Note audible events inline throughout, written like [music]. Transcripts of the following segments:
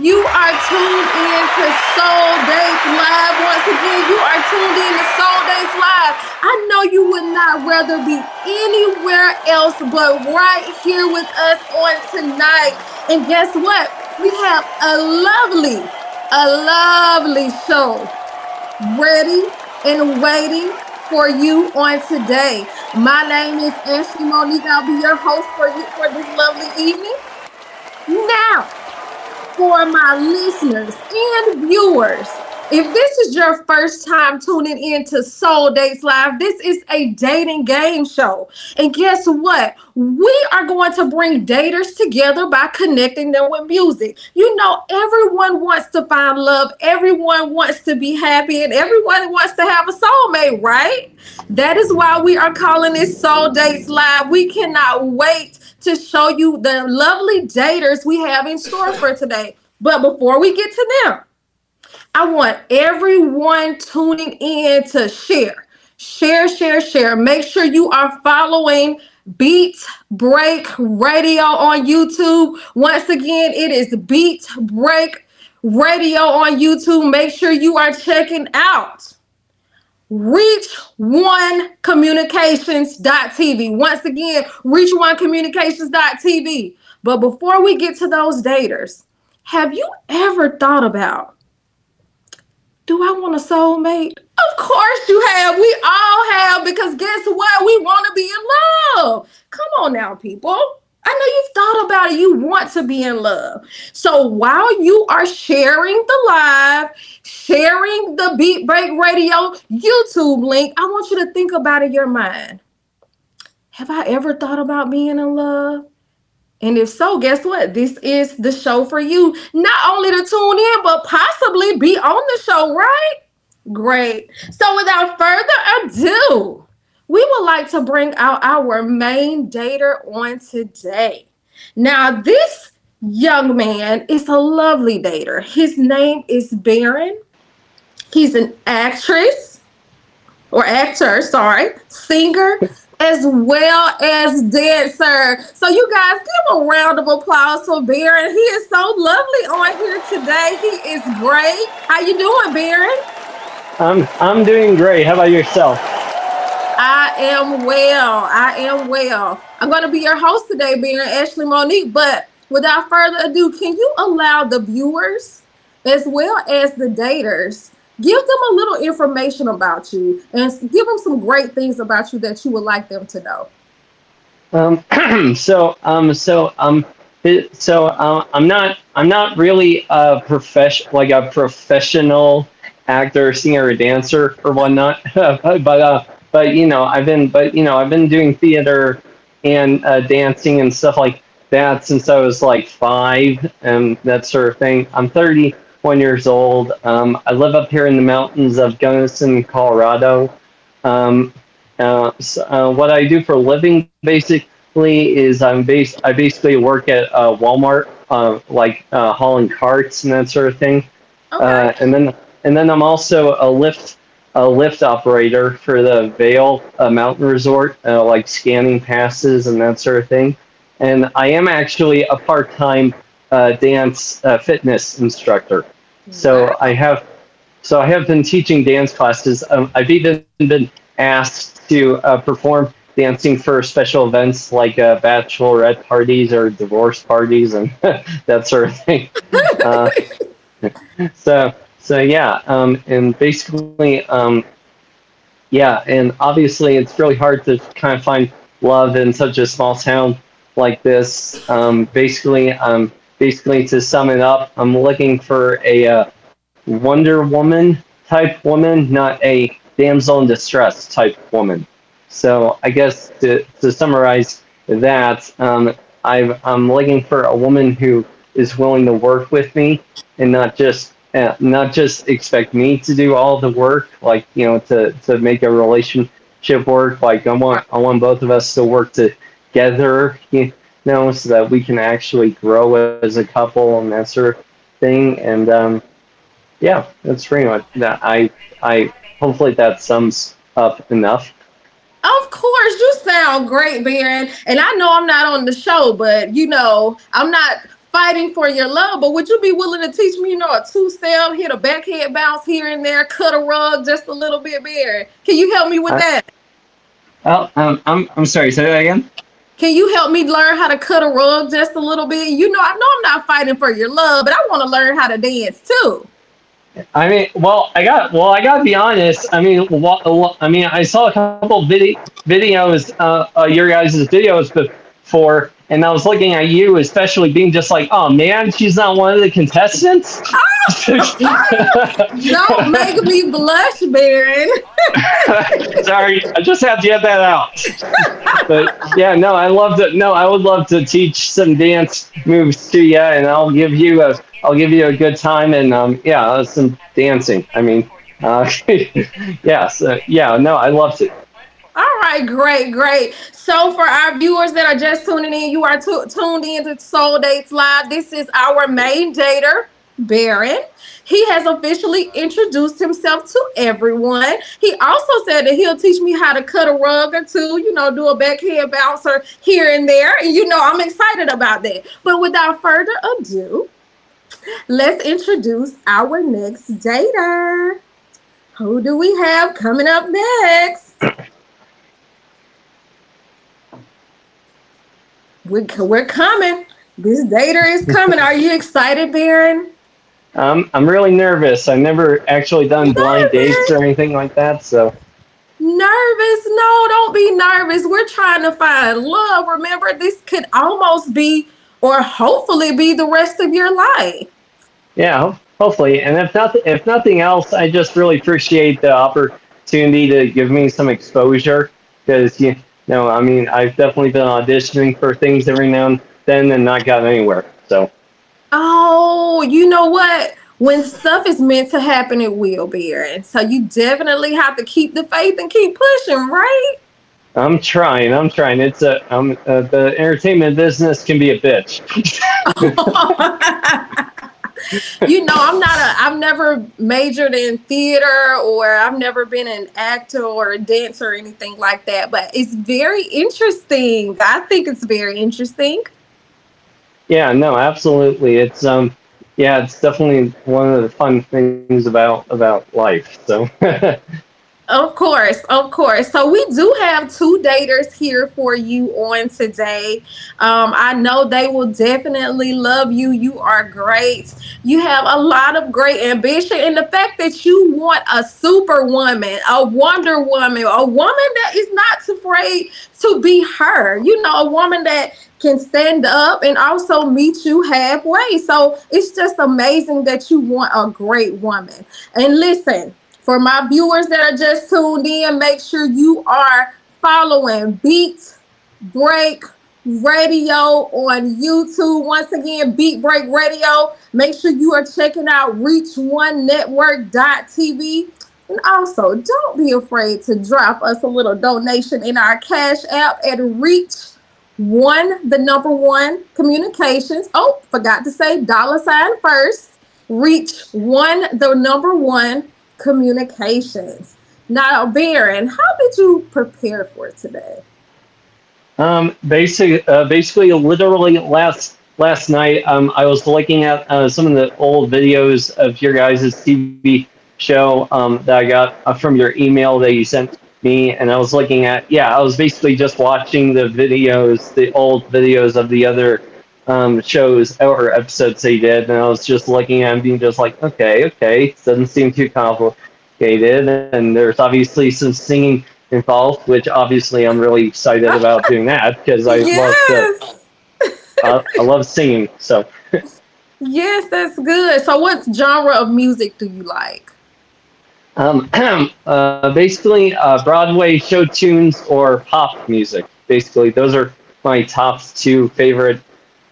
You are tuned in to Soul Dates Live. Once again, you are tuned in to Soul Dates Live. I know you would not rather be anywhere else but right here with us on tonight. And guess what? We have a lovely, a lovely show ready and waiting for you on today. My name is Ashley Monique. I'll be your host for you for this lovely evening. Now, for my listeners and viewers, if this is your first time tuning in to Soul Dates Live, this is a dating game show. And guess what? We are going to bring daters together by connecting them with music. You know, everyone wants to find love, everyone wants to be happy, and everyone wants to have a soulmate, right? That is why we are calling this Soul Dates Live. We cannot wait to show you the lovely daters we have in store for today. But before we get to them, I want everyone tuning in to share, share, share, share. Make sure you are following Beat Break Radio on YouTube. Once again, it is Beat Break Radio on YouTube. Make sure you are checking out Reach One Communications.tv. Once again, Reach One Communications.tv. But before we get to those daters, have you ever thought about do I want a soulmate? Of course you have. We all have because guess what? We want to be in love. Come on now, people. I know you've thought about it. You want to be in love. So while you are sharing the live, sharing the Beat Break Radio YouTube link, I want you to think about it in your mind. Have I ever thought about being in love? And if so, guess what? This is the show for you. Not only to tune in, but possibly be on the show, right? Great. So without further ado, we would like to bring out our main dater on today. Now, this young man is a lovely dater. His name is Baron. He's an actress or actor, sorry, singer, as well as dancer. So you guys give a round of applause for Baron. He is so lovely on here today. He is great. How you doing, Baron? I'm I'm doing great. How about yourself? I am well. I am well. I'm going to be your host today, being Ashley Monique. But without further ado, can you allow the viewers as well as the daters give them a little information about you and give them some great things about you that you would like them to know. Um, [clears throat] so, um, so, um, so, uh, I'm not, I'm not really a profession, like a professional actor, singer, or dancer or whatnot, [laughs] but, uh, but you know, I've been, but you know, I've been doing theater and uh, dancing and stuff like that since I was like five and that sort of thing. I'm 31 years old. Um, I live up here in the mountains of Gunnison, Colorado. Um, uh, so, uh, what I do for a living basically is I'm based. I basically work at uh, Walmart, uh, like uh, hauling carts and that sort of thing. Okay. Uh, and then and then I'm also a lift a lift operator for the Vail Mountain Resort, like scanning passes and that sort of thing. And I am actually a part time uh, dance uh, fitness instructor. So I have, so I have been teaching dance classes. Um, I've even been asked to uh, perform dancing for special events like uh, bachelorette parties or divorce parties and [laughs] that sort of thing. [laughs] Uh, [laughs] so, so yeah, um, and basically, um, yeah, and obviously it's really hard to kind of find love in such a small town like this. Um, basically, um, basically to sum it up, I'm looking for a uh, Wonder Woman type woman, not a damsel in distress type woman. So I guess to, to summarize that, um, i am looking for a woman who is willing to work with me and not just uh, not just expect me to do all the work, like you know, to, to make a relationship work. Like I want I want both of us to work together. [laughs] You, know, so that we can actually grow as a couple and that sort of thing. And um, yeah, that's pretty much that. I I hopefully that sums up enough. Of course, you sound great, Baron. And I know I'm not on the show, but you know, I'm not fighting for your love, but would you be willing to teach me, you know, a two step, hit a backhand bounce here and there, cut a rug just a little bit better? Can you help me with that? Well, um, I'm I'm sorry. Say that again. Can you help me learn how to cut a rug just a little bit? You know, I know I'm not fighting for your love, but I want to learn how to dance too. I mean, well, I got well, I gotta be honest. I mean, I mean, I saw a couple video videos, uh, uh, your guys' videos before, and I was looking at you, especially being just like, oh man, she's not one of the contestants. [laughs] Don't make me blush, Baron. [laughs] Sorry, I just have to get that out. But yeah, no, I love to. No, I would love to teach some dance moves to you, and I'll give you a, I'll give you a good time, and um, yeah, uh, some dancing. I mean, uh, [laughs] yes, uh, yeah, no, I love to. All right, great, great. So, for our viewers that are just tuning in, you are t- tuned in to Soul Dates Live. This is our main dater, Baron. He has officially introduced himself to everyone. He also said that he'll teach me how to cut a rug or two, you know, do a backhand bouncer here and there. And, you know, I'm excited about that. But without further ado, let's introduce our next dater. Who do we have coming up next? [clears throat] We're, we're coming. This dater is coming. Are you excited, Baron? Um, I'm really nervous. I've never actually done blind dates or anything like that, so. Nervous? No, don't be nervous. We're trying to find love. Remember, this could almost be, or hopefully be, the rest of your life. Yeah, hopefully. And if nothing, if nothing else, I just really appreciate the opportunity to give me some exposure because you know, I mean, I've definitely been auditioning for things every now and then and not gotten anywhere. So. Oh, you know what? When stuff is meant to happen, it will, Baron. So you definitely have to keep the faith and keep pushing, right? I'm trying. I'm trying. It's a um uh, the entertainment business can be a bitch. [laughs] [laughs] [laughs] you know, I'm not a. I've never majored in theater, or I've never been an actor or a dancer or anything like that. But it's very interesting. I think it's very interesting. Yeah, no, absolutely. It's um, yeah, it's definitely one of the fun things about about life. So. [laughs] Of course, of course. So we do have two daters here for you on today. Um, I know they will definitely love you. You are great. You have a lot of great ambition, and the fact that you want a superwoman, a Wonder Woman, a woman that is not afraid to be her. You know, a woman that can stand up and also meet you halfway. So it's just amazing that you want a great woman. And listen, for my viewers that are just tuned in, make sure you are following Beat Break Radio on YouTube. Once again, Beat Break Radio. Make sure you are checking out ReachOneNetwork.tv. And also, don't be afraid to drop us a little donation in our Cash App at Reach One, the number one communications. Oh, forgot to say dollar sign first. Reach One, the number one communications. Now, Baron, how did you prepare for today? Um, basically, uh, basically, literally last last night, um, I was looking at uh, some of the old videos of your guys' TV show um, that I got uh, from your email that you sent me, and I was looking at yeah, I was basically just watching the videos, the old videos of the other um, shows or episodes they did, and I was just looking at them, being just like, okay, okay, doesn't seem too complicated, and there's obviously some singing involved, which obviously I'm really excited about [laughs] doing that because I yes! love to, uh, I love singing. So. yes, that's good. So, what genre of music do you like? Um, [clears throat] uh, basically, uh, Broadway show tunes or pop music. Basically, those are my top two favorite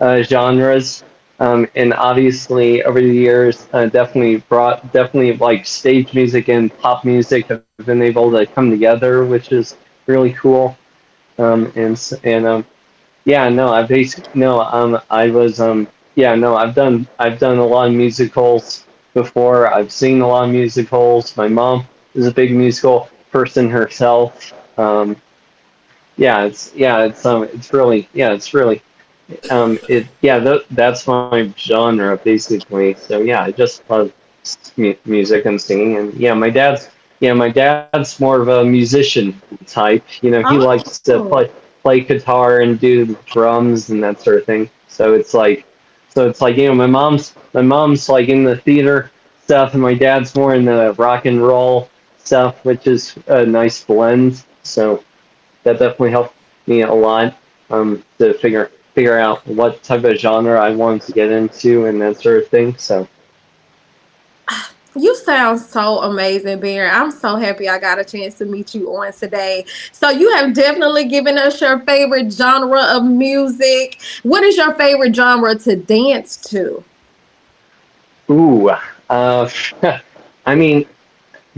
uh, genres. Um, and obviously, over the years, uh, definitely brought definitely like stage music and pop music have been able to come together, which is really cool. Um, and and um, yeah, no, I basically no, um, I was um, yeah, no, I've done I've done a lot of musicals before. I've seen a lot of musicals. My mom is a big musical person herself. Um, yeah, it's yeah, it's um, it's really yeah, it's really um, it yeah, th- that's my genre basically. So yeah, I just love mu- music and singing, and yeah, my dad's yeah, my dad's more of a musician type. You know, he Oh. likes to play play guitar and do drums and that sort of thing. So it's like, so it's like you know, my mom's my mom's like in the theater stuff, and my dad's more in the rock and roll stuff, which is a nice blend. So that definitely helped me a lot um, to figure figure out what type of genre I wanted to get into and that sort of thing. So You sound so amazing, Baron. I'm so happy I got a chance to meet you on today. So you have definitely given us your favorite genre of music. What is your favorite genre to dance to? ooh, uh, [laughs] I mean,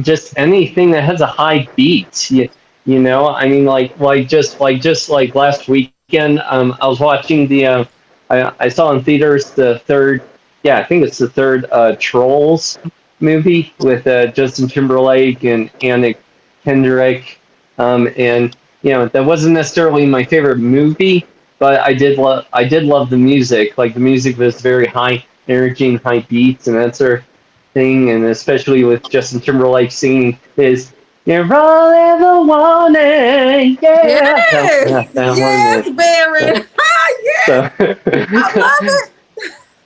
just anything that has a high beat. You, you know, I mean, like like just like just like last weekend, um, I was watching the. Uh, I, I saw in theaters the third. Yeah, I think it's the third uh, Trolls movie with uh, Justin Timberlake and Anna Kendrick. Um, and you know that wasn't necessarily my favorite movie, but I did love I did love the music. Like the music was very high energy and high beats and that sort of thing, and especially with Justin Timberlake singing his "You're all I ever wanted." Yeah, Yes, That- that one yes, was- Baron. [laughs] Ah, yes, so- I love it.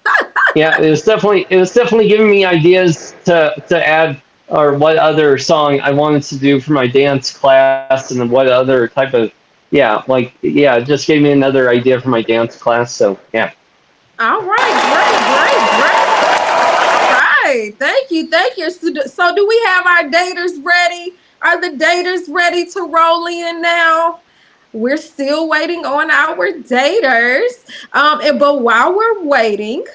[laughs] yeah, it was definitely it was definitely giving me ideas to to add or what other song I wanted to do for my dance class and what other type of yeah like yeah it just gave me another idea for my dance class. So yeah, All right, great, great, great. All right, thank you, thank you. So, so do we have our daters ready? Are the daters ready to roll in now? We're still waiting on our daters. Um, and but while we're waiting,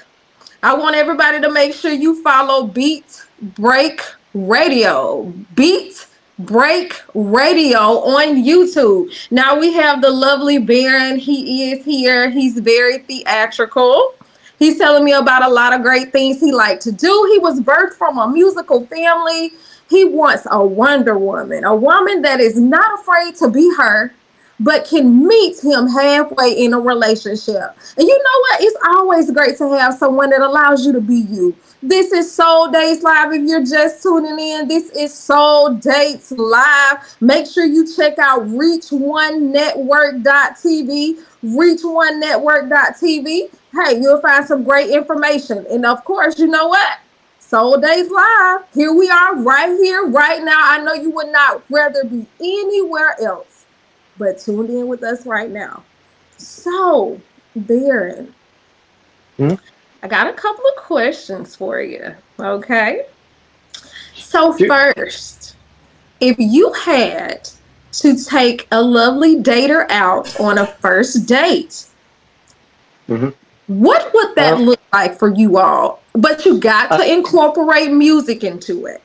I want everybody to make sure you follow Beat Break Radio. Beat Break Radio on YouTube. Now we have the lovely Baron. He is here. He's very theatrical. He's telling me about a lot of great things he liked to do. He was birthed from a musical family. He wants a Wonder Woman, a woman that is not afraid to be her, but can meet him halfway in a relationship. And you know what? It's always great to have someone that allows you to be you. This is Soul Dates Live. If you're just tuning in, this is Soul Dates Live. Make sure you check out reach1network.tv. Reach1network.tv. Hey, you'll find some great information. And of course, you know what? Soul Dates Live. Here we are, right here, right now. I know you would not rather be anywhere else, but tuned in with us right now. So, Baron, Hmm? I got a couple of questions for you. Okay. So, first, if you had to take a lovely dater out on a first date, Mhm. What would that look like for you all? But you got to Uh, incorporate music into it.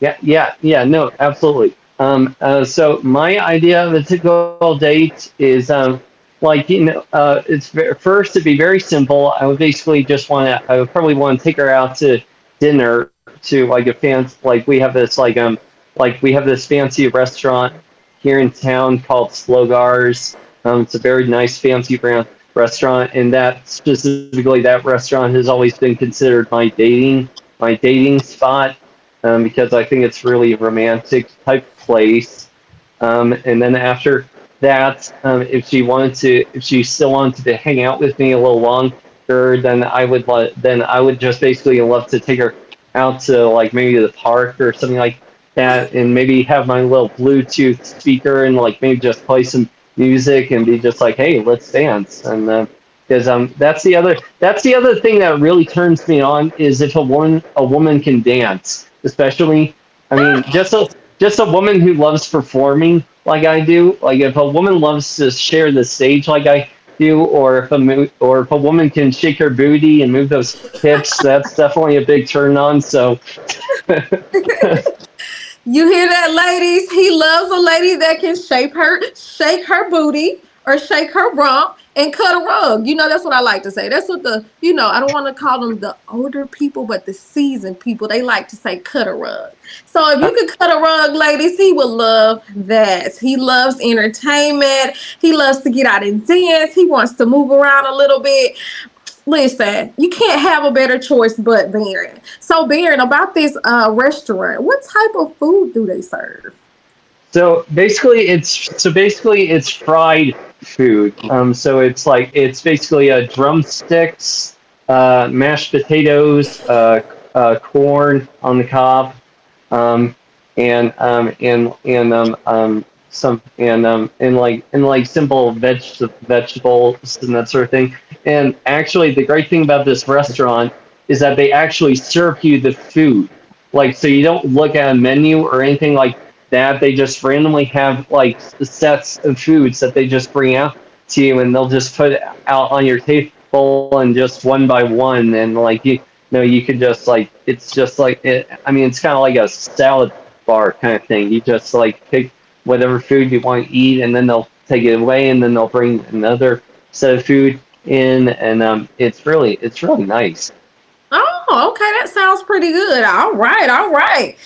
yeah, yeah, yeah. No, absolutely. Um, uh, so my idea of a typical date is um, like you know, uh, it's ve- first to be very simple. I would basically just want to. I would probably want to take her out to dinner to like a fancy. Like we have this like um like we have this fancy restaurant here in town called Slogars. Um, it's a very nice fancy brand restaurant, and that specifically that restaurant has always been considered my dating my dating spot um, because I think it's really a romantic type place. Um, and then after that, um, if she wanted to, if she still wanted to hang out with me a little longer, then I would let, then I would just basically love to take her out to like maybe the park or something like that, and maybe have my little Bluetooth speaker and like maybe just play some music and be just like, hey, let's dance. And uh, because um, that's the other that's the other thing that really turns me on is if a woman a woman can dance, especially. I mean, just a just a woman who loves performing like I do. Like if a woman loves to share the stage like I do, or if a mo- or if a woman can shake her booty and move those hips, that's definitely a big turn on. So [laughs] You hear that, ladies? He loves a lady that can shape her, shake her booty or shake her rump and cut a rug. You know, that's what I like to say. That's what the, you know, I don't want to call them the older people, but the seasoned people, they like to say cut a rug. So if you could cut a rug, ladies, he would love that. He loves entertainment. He loves to get out and dance. He wants to move around a little bit. Listen, you can't have a better choice but Baron. So, Baron, about this uh, restaurant, what type of food do they serve? So basically, it's so basically it's fried food. Um, so it's like it's basically a drumsticks, uh, mashed potatoes, uh, uh, corn on the cob, um, and um, and and um, um, some and um, and like and like simple veg vegetables and that sort of thing. And actually, the great thing about this restaurant is that they actually serve you the food. Like, so you don't look at a menu or anything like that. They just randomly have like sets of foods that they just bring out to you, and they'll just put out on your table and just one by one, and like you, you know, you could just like it's just like it. I mean, it's kind of like a salad bar kind of thing. You just like pick whatever food you want to eat, and then they'll take it away, and then they'll bring another set of food in, and um, it's really it's really nice. Oh, okay, that sounds pretty good. All right, all right.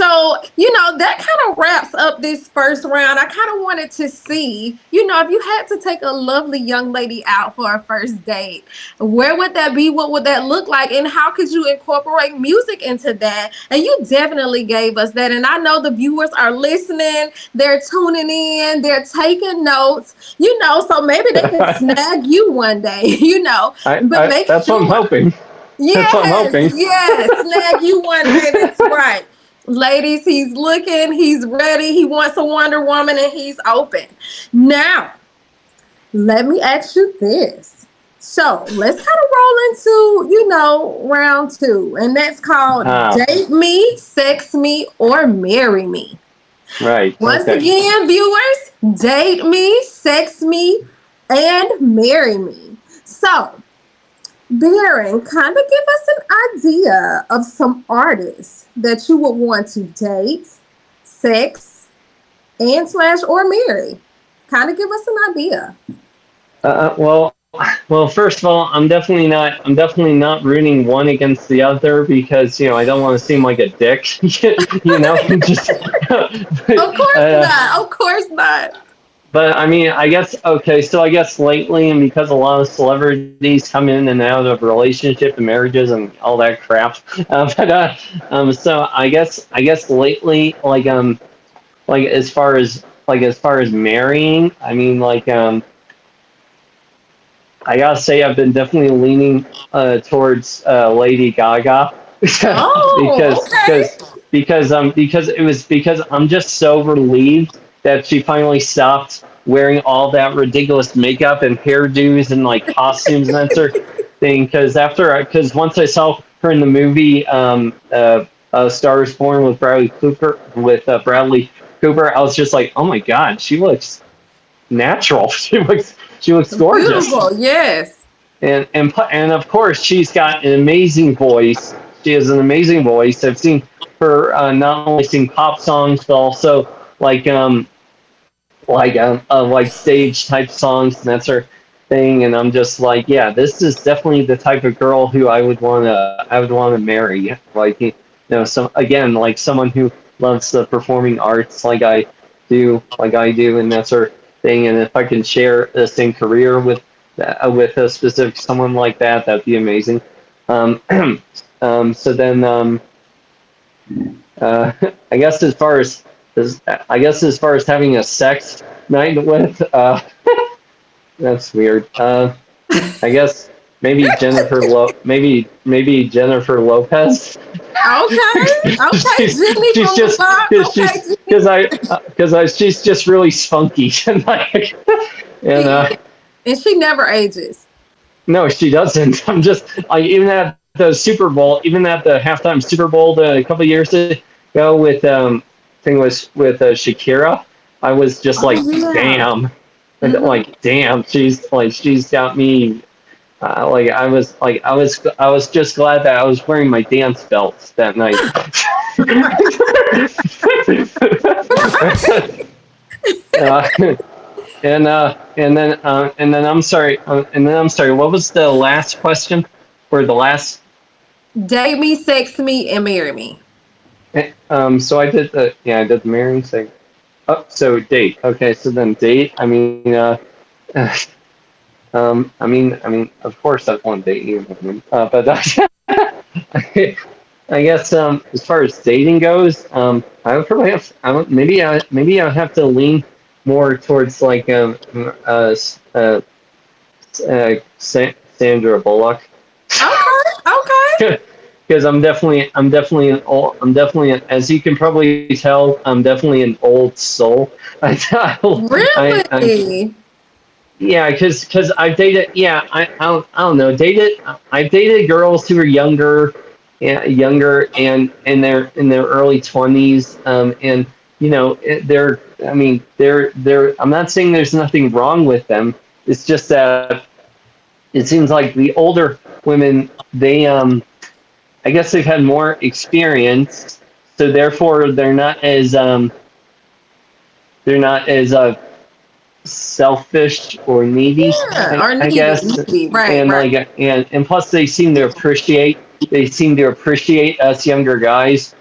So, you know, that kind of wraps up this first round. I kind of wanted to see, you know, if you had to take a lovely young lady out for a first date, where would that be? What would that look like? And how could you incorporate music into that? And you definitely gave us that. And I know the viewers are listening, they're tuning in, they're taking notes, you know, so maybe they can [laughs] snag you one day, [laughs] you know. I, but I, make that's sure, what I'm hoping. Yes, [laughs] that's what I'm hoping. Yes, snag you one day. That's right. Ladies, he's looking, he's ready, he wants a Wonder Woman, and he's open. Now, let me ask you this. So let's kind of roll into, you know, round two, and that's called uh, Date Me, Sex Me, or Marry Me. Right. Once okay. again, viewers, date me, sex me, and marry me. So Baron, kind of give us an idea of some artists that you would want to date, sex, and slash or marry. Kind of give us an idea. Uh, well, well, first of all, I'm definitely not. I'm definitely not rooting one against the other because you know I don't want to seem like a dick. [laughs] you know, [laughs] just. [laughs] of course uh, not. Of course not. But I mean, I guess okay. So I guess lately, and because a lot of celebrities come in and out of relationship and marriages and all that crap. [laughs] Uh, but uh, um, so I guess I guess lately, like um, like as far as like as far as marrying, I mean, like um, I gotta say I've been definitely leaning uh, towards uh, Lady Gaga. [laughs] oh, because okay. because because um because it was because I'm just so relieved that she finally stopped wearing all that ridiculous makeup and hairdos and like [laughs] costumes and that sort of thing. Because after, because once I saw her in the movie um, uh, uh, *Stars Born* with Bradley Cooper, with uh, Bradley Cooper, I was just like, oh my god, she looks natural. [laughs] She looks, she looks gorgeous. Beautiful, yes. And and and of course, she's got an amazing voice. She has an amazing voice. I've seen her uh, not only sing pop songs but also like um like um uh, like stage type songs and that sort of thing and I'm just like yeah this is definitely the type of girl who I would want to I would want to marry. Like you know so again like someone who loves the performing arts like I do like I do and that sort of thing and if I can share the same career with uh, with a specific someone like that that'd be amazing. Um, [clears throat] um so then um uh [laughs] I guess as far as as, I guess as far as having a sex night with, uh, [laughs] that's weird. Uh, I guess maybe Jennifer Lo- maybe maybe Jennifer Lopez. Okay, okay, she's, she's just because okay. I because uh, I she's just really spunky [laughs] and like and uh, and she never ages. No, she doesn't. [laughs] I'm just like even at the Super Bowl, even at the halftime Super Bowl a couple years ago with um thing was with uh, Shakira. I was just like, oh, yeah. damn, and, mm-hmm. like damn, she's like she's got me. Uh, like I was like I was I was just glad that I was wearing my dance belts that night. uh, [laughs] [laughs] and uh, and then uh, and then I'm sorry, uh, and then I'm sorry. What was the last question, or the last? Date me, sex me, and marry me. Eh, Um, so I did the yeah, I did the marrying thing. Oh, so date. Okay, so then date. I mean, uh, [laughs] um, I mean, I mean, of course I'd want date you, uh, but [laughs] I guess um, as far as dating goes, um, I would probably have. I don't, maybe I maybe I would have to lean more towards like um, uh, uh, uh, Sandra Bullock Okay, okay. [laughs] because I'm definitely I'm definitely an old I'm definitely an, as you can probably tell I'm definitely an old soul. [laughs] I, Really? I, I, yeah, because because I've dated yeah I, I don't I don't know dated I've dated girls who are younger, yeah, younger and in their in their early twenties um and you know they're I mean they're they're I'm not saying there's nothing wrong with them. It's just that it seems like the older women they um I guess they've had more experience, so therefore they're not as um, they're not as uh, selfish or needy. Yeah, I, or I needy, guess, needy, right, and right. like and and plus they seem to appreciate they seem to appreciate us younger guys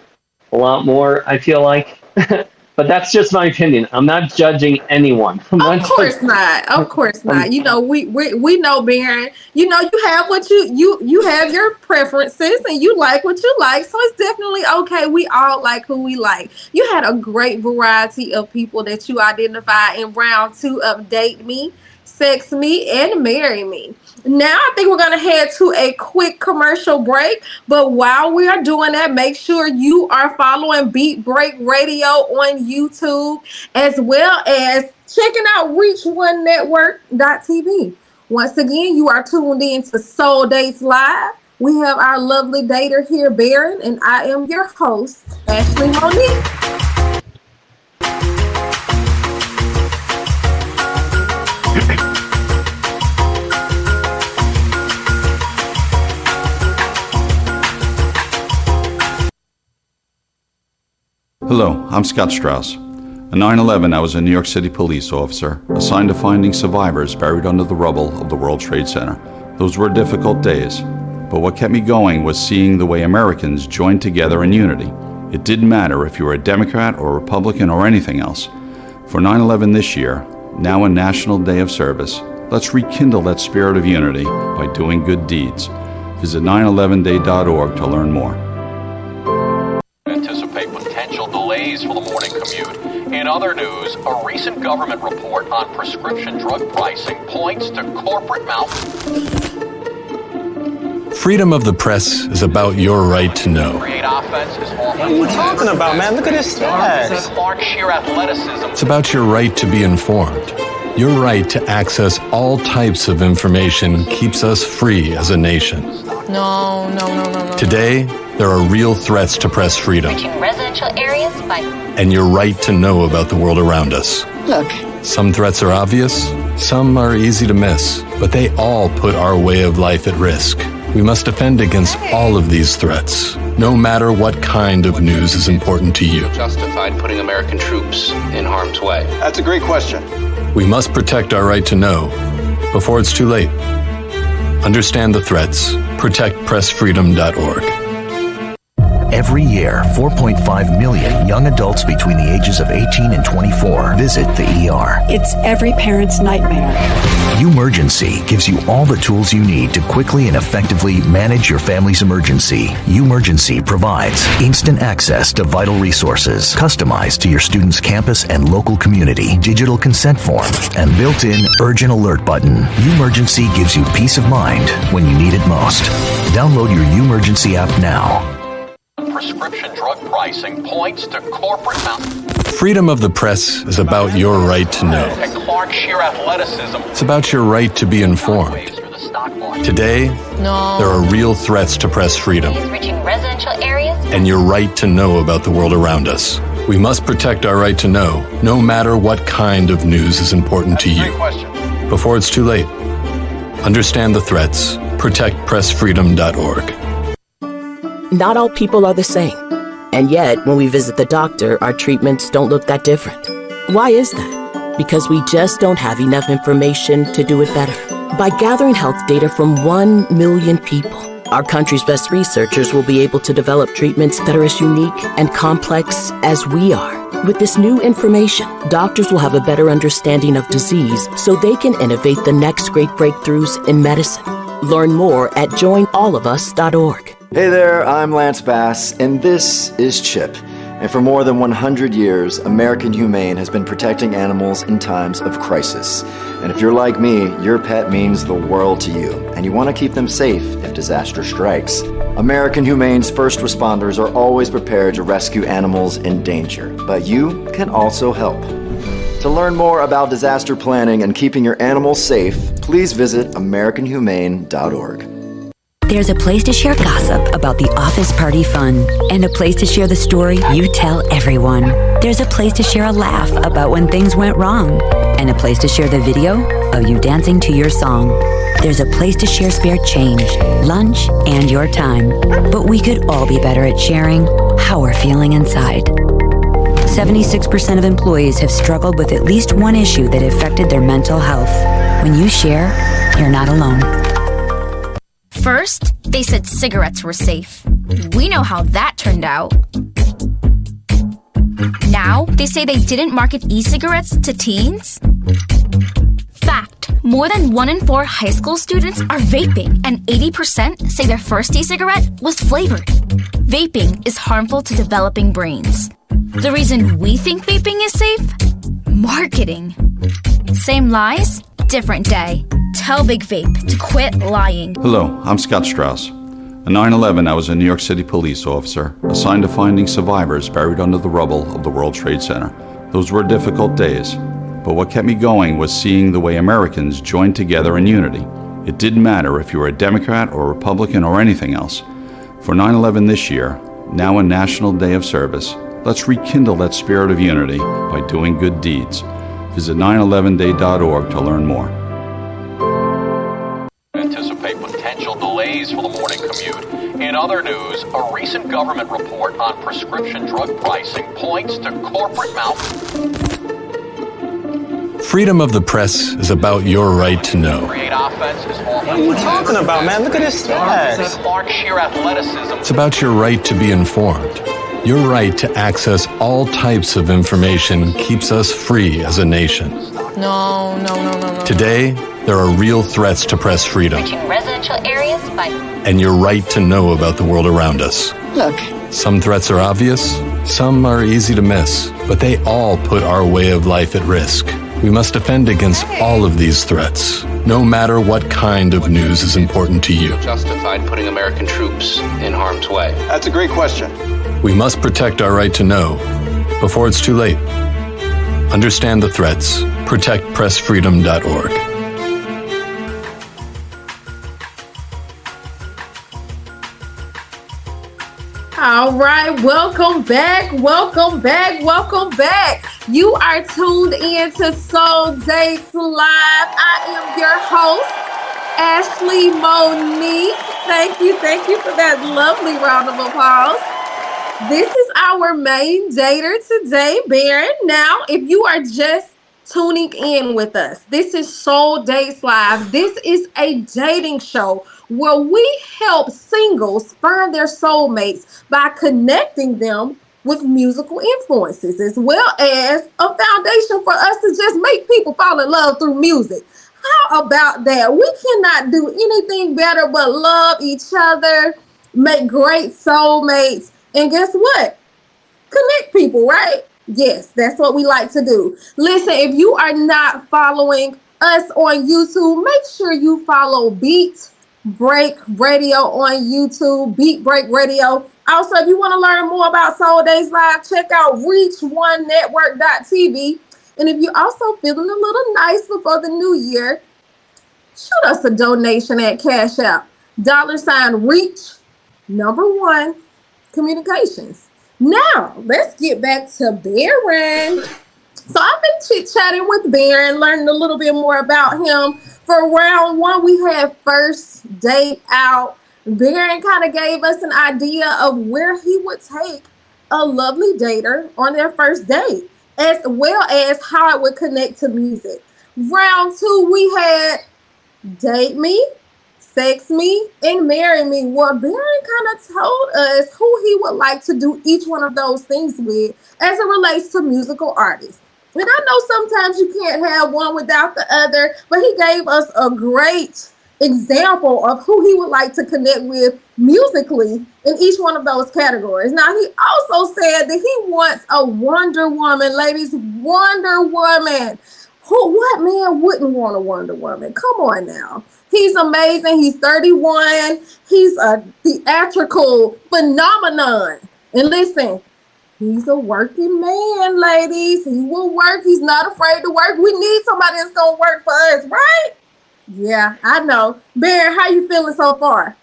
a lot more. I feel like. [laughs] But that's just my opinion. I'm not judging anyone. [laughs] Of course judging- not. Of course Um, not. You know, we, we we know, Baron. You know, you have what you you you have your preferences, and you like what you like. So it's definitely okay. We all like who we like. You had a great variety of people that you identify in round two of date me, sex me, and marry me. Now I think we're gonna head to a quick commercial break. But while we are doing that, make sure you are following Beat Break Radio on YouTube as well as checking out reach1network.tv. Once again, you are tuned in to Soul Dates Live. We have our lovely dater here, Baron, and I am your host, Ashley Monique. Hello, I'm Scott Strauss. On 9 11, I was a New York City police officer assigned to finding survivors buried under the rubble of the World Trade Center. Those were difficult days, but what kept me going was seeing the way Americans joined together in unity. It didn't matter if you were a Democrat or a Republican or anything else. For 9 11 this year, now a National Day of Service, let's rekindle that spirit of unity by doing good deeds. Visit 911day.org to learn more. In other news, a recent government report on prescription drug pricing points to corporate mouth. Freedom of the press is about your right to know. Create offense is all. What are you talking about, man? Look at his stats. Clark sheer athleticism. It's about your right to be informed. Your right to access all types of information keeps us free as a nation. No, no, no, no, no. Today, there are real threats to press freedom reaching residential areas by and your right to know about the world around us. Look, Some threats are obvious, some are easy to miss, but they all put our way of life at risk. We must defend against all of these threats, no matter what kind of news is important to you. justified putting American troops in harm's way? That's a great question. We must protect our right to know before it's too late. Understand the threats. ProtectPressFreedom.org. Every year, 4.5 million young adults between the ages of 18 and 24 visit the ER. It's every parent's nightmare. Umergency gives you all the tools you need to quickly and effectively manage your family's emergency. Umergency provides instant access to vital resources, customized to your student's campus and local community, digital consent form, and built-in urgent alert button. Umergency gives you peace of mind when you need it most. Download your Umergency app now. Prescription drug pricing points to corporate mouth. Freedom of the press is about your right to know. Clark sheer athleticism. It's about your right to be informed. Waves through the stock market. Today, no. there are real threats to press freedom residential areas and your right to know about the world around us. We must protect our right to know, no matter what kind of news is important to you. question. Before it's too late, understand the threats. ProtectPressFreedom.org. Not all people are the same. And yet, when we visit the doctor, our treatments don't look that different. Why is that? because we just don't have enough information to do it better. By gathering health data from 1 million people, our country's best researchers will be able to develop treatments that are as unique and complex as we are. With this new information, doctors will have a better understanding of disease so they can innovate the next great breakthroughs in medicine. Learn more at joinallofus.org. Hey there, I'm Lance Bass, and this is CHIP. And for more than 100 years, American Humane has been protecting animals in times of crisis. And if you're like me, your pet means the world to you, and you want to keep them safe if disaster strikes. American Humane's first responders are always prepared to rescue animals in danger, but you can also help. To learn more about disaster planning and keeping your animals safe, please visit AmericanHumane.org. There's a place to share gossip about the office party fun, and a place to share the story you tell everyone. There's a place to share a laugh about when things went wrong, and a place to share the video of you dancing to your song. There's a place to share spare change, lunch, and your time. But we could all be better at sharing how we're feeling inside. 76% of employees have struggled with at least one issue that affected their mental health. When you share, you're not alone. First, they said cigarettes were safe. We know how that turned out. Now, they say they didn't market e cigarettes to teens? Fact more than one in four high school students are vaping, and 80% say their first e cigarette was flavored. Vaping is harmful to developing brains. The reason we think vaping is safe? Marketing. Same lies, different day. Tell Big Vape to quit lying. Hello, I'm Scott Strauss. On 9 11, I was a New York City police officer assigned to finding survivors buried under the rubble of the World Trade Center. Those were difficult days, but what kept me going was seeing the way Americans joined together in unity. It didn't matter if you were a Democrat or Republican or anything else. For 9 11 this year, now a National Day of Service, let's rekindle that spirit of unity by doing good deeds. Visit 911day.org to learn more. Anticipate potential delays for the morning commute. In other news, a recent government report on prescription drug pricing points to corporate mouth. Freedom of the press is about your right to know. What are you talking about, man? Look at his stats. Clark sheer athleticism. It's about your right to be informed. Your right to access all types of information keeps us free as a nation. No, no, no, no, no. Today, there are real threats to press freedom Reaching residential areas by and your right to know about the world around us. look. Some threats are obvious, some are easy to miss, but they all put our way of life at risk. We must defend against all of these threats, no matter what kind of news is important to you. Justified putting American troops in harm's way. That's a great question. We must protect our right to know before it's too late. Understand the threats. ProtectPressFreedom.org. All right, welcome back, welcome back, welcome back. You are tuned in to Soul Dates Live. I am your host, Ashley Monique. Thank you, thank you for that lovely round of applause. This is our main dater today, Baron. Now, if you are just tuning in with us, this is Soul Dates Live. This is a dating show where we help singles find their soulmates by connecting them with musical influences as well as a foundation for us to just make people fall in love through music. How about that? We cannot do anything better but love each other, make great soulmates, and guess what? Connect people, right? Yes, that's what we like to do. Listen, if you are not following us on YouTube, make sure you follow Beat Break Radio on YouTube, Beat Break Radio. Also, if you want to learn more about Soul Dates Live, check out reach1network.tv. And if you're also feeling a little nice before the new year, shoot us a donation at Cash App. Dollar sign reach number one communications. Now, let's get back to Baron. So I've been chit chatting with Baron, learning a little bit more about him. For round one, we had first date out. Baron kind of gave us an idea of where he would take a lovely dater on their first date. as well as how it would connect to music. Round two, we had Date Me, Sex Me, and Marry Me. Well, Baron kind of told us who he would like to do each one of those things with as it relates to musical artists. And I know sometimes you can't have one without the other, but he gave us a great example of who he would like to connect with musically in each one of those categories. Now, he also said that he wants a Wonder Woman, ladies, Wonder Woman. Who, what man wouldn't want a Wonder Woman? Come on now. He's amazing. He's 31. He's a theatrical phenomenon. And listen, he's a working man, ladies. He will work. He's not afraid to work. We need somebody that's gonna work for us, right? Yeah, I know. Bear, how you feeling so far?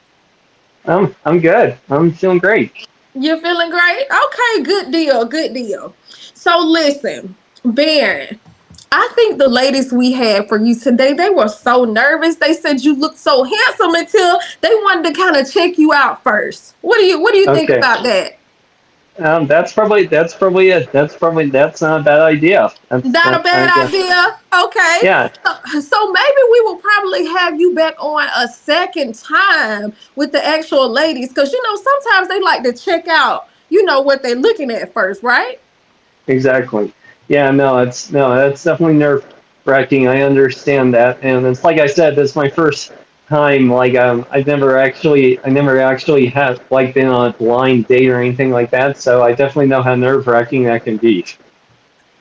Um, I'm good. I'm feeling great. You're feeling great? Okay, good deal, good deal. So listen, Baron, I think the ladies we had for you today, they were so nervous. They said you looked so handsome until they wanted to kind of check you out first. What do you what do you think about that? Um, that's probably that's probably it. That's probably that's not a bad idea. That's, Not a bad I idea. Okay. Yeah. So, so maybe we will probably have you back on a second time with the actual ladies because you know sometimes they like to check out, you know, what they're looking at first, right? Exactly. Yeah. No. It's no. That's definitely nerve wracking. I understand that, and it's like I said. This is my first time. Like um, I've never actually, I never actually had like been on a blind date or anything like that. So I definitely know how nerve wracking that can be.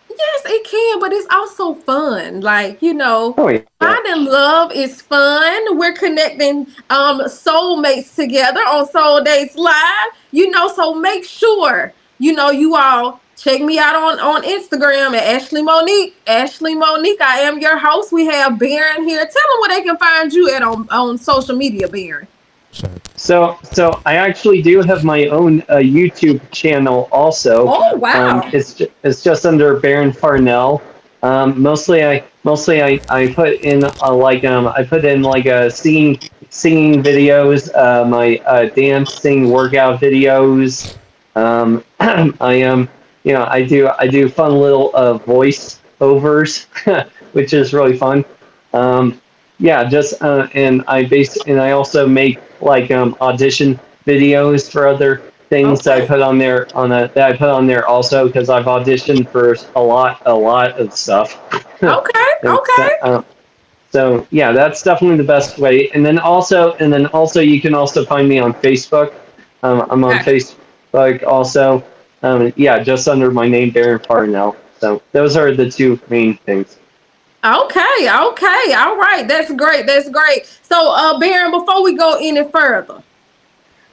Yes, it can, but it's also fun. Like, you know, Oh yeah. finding love is fun. We're connecting um soulmates together on Soul Dates Live. You know, so make sure, you know, you all check me out on, on Instagram at Ashley Monique. Ashley Monique, I am your host. We have Baron here. Tell them where they can find you at on, on social media, Baron. So, so I actually do have my own uh, YouTube channel also. Oh, wow. Um, it's ju- it's just under Baron Farnell. Um, mostly I mostly I, I put in uh, like um I put in like uh, singing singing videos, uh, my uh, dancing workout videos. Um, [clears throat] I um you know I do I do fun little uh, voice overs, [laughs] which is really fun. Um, yeah, just uh, and I base and I also make like um audition videos for other things that I put on there on a, that I put on there also because I've auditioned for a lot a lot of stuff. Okay, [laughs] okay. so, uh, so yeah, that's definitely the best way. And then also and then also you can also find me on Facebook. Um, I'm on Okay. Facebook also. Um, yeah, just under my name Baron Farnell. So those are the two main things. Okay, okay, all right. That's great. That's great. So, uh, Baron, before we go any further,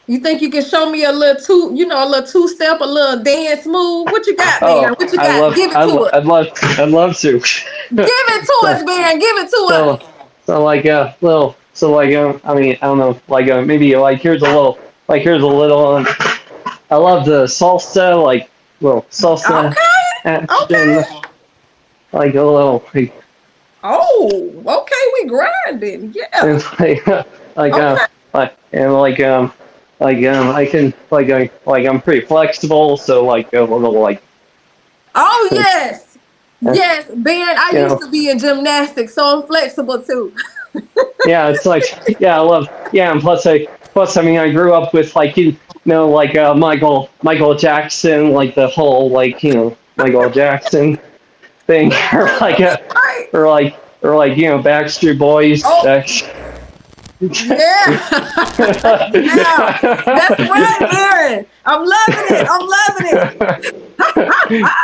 you think you can show me a little two, you know, a little two step, a little dance move? What you got, Baron? What you got? Oh, I love, Give it I to lo- us. I'd love, I'd love to. Give it to us, Baron. Give it to so, us. so like a little, so like uh, I mean, I don't know, like uh, maybe like here's a little, like here's a little. Um, I love the salsa, like little salsa Okay. action, like a little, like, Oh, okay. We grinding. Yeah. and [laughs] like, like, uh, Okay. like, and like, um, like, um, I can, like, I, like, I'm pretty flexible, so like a little, like, Oh yes, yes, Baron. I used to be in gymnastics, so I'm flexible too. [laughs] yeah, it's like yeah, I love yeah, and plus I plus I mean I grew up with like you know like uh, Michael Michael Jackson, like the whole like you know Michael Jackson thing, [laughs] or like a, or like or like you know Backstreet Boys. Oh. Back- Yeah. [laughs] yeah. That's right, Baron. I'm loving it. I'm loving it. [laughs]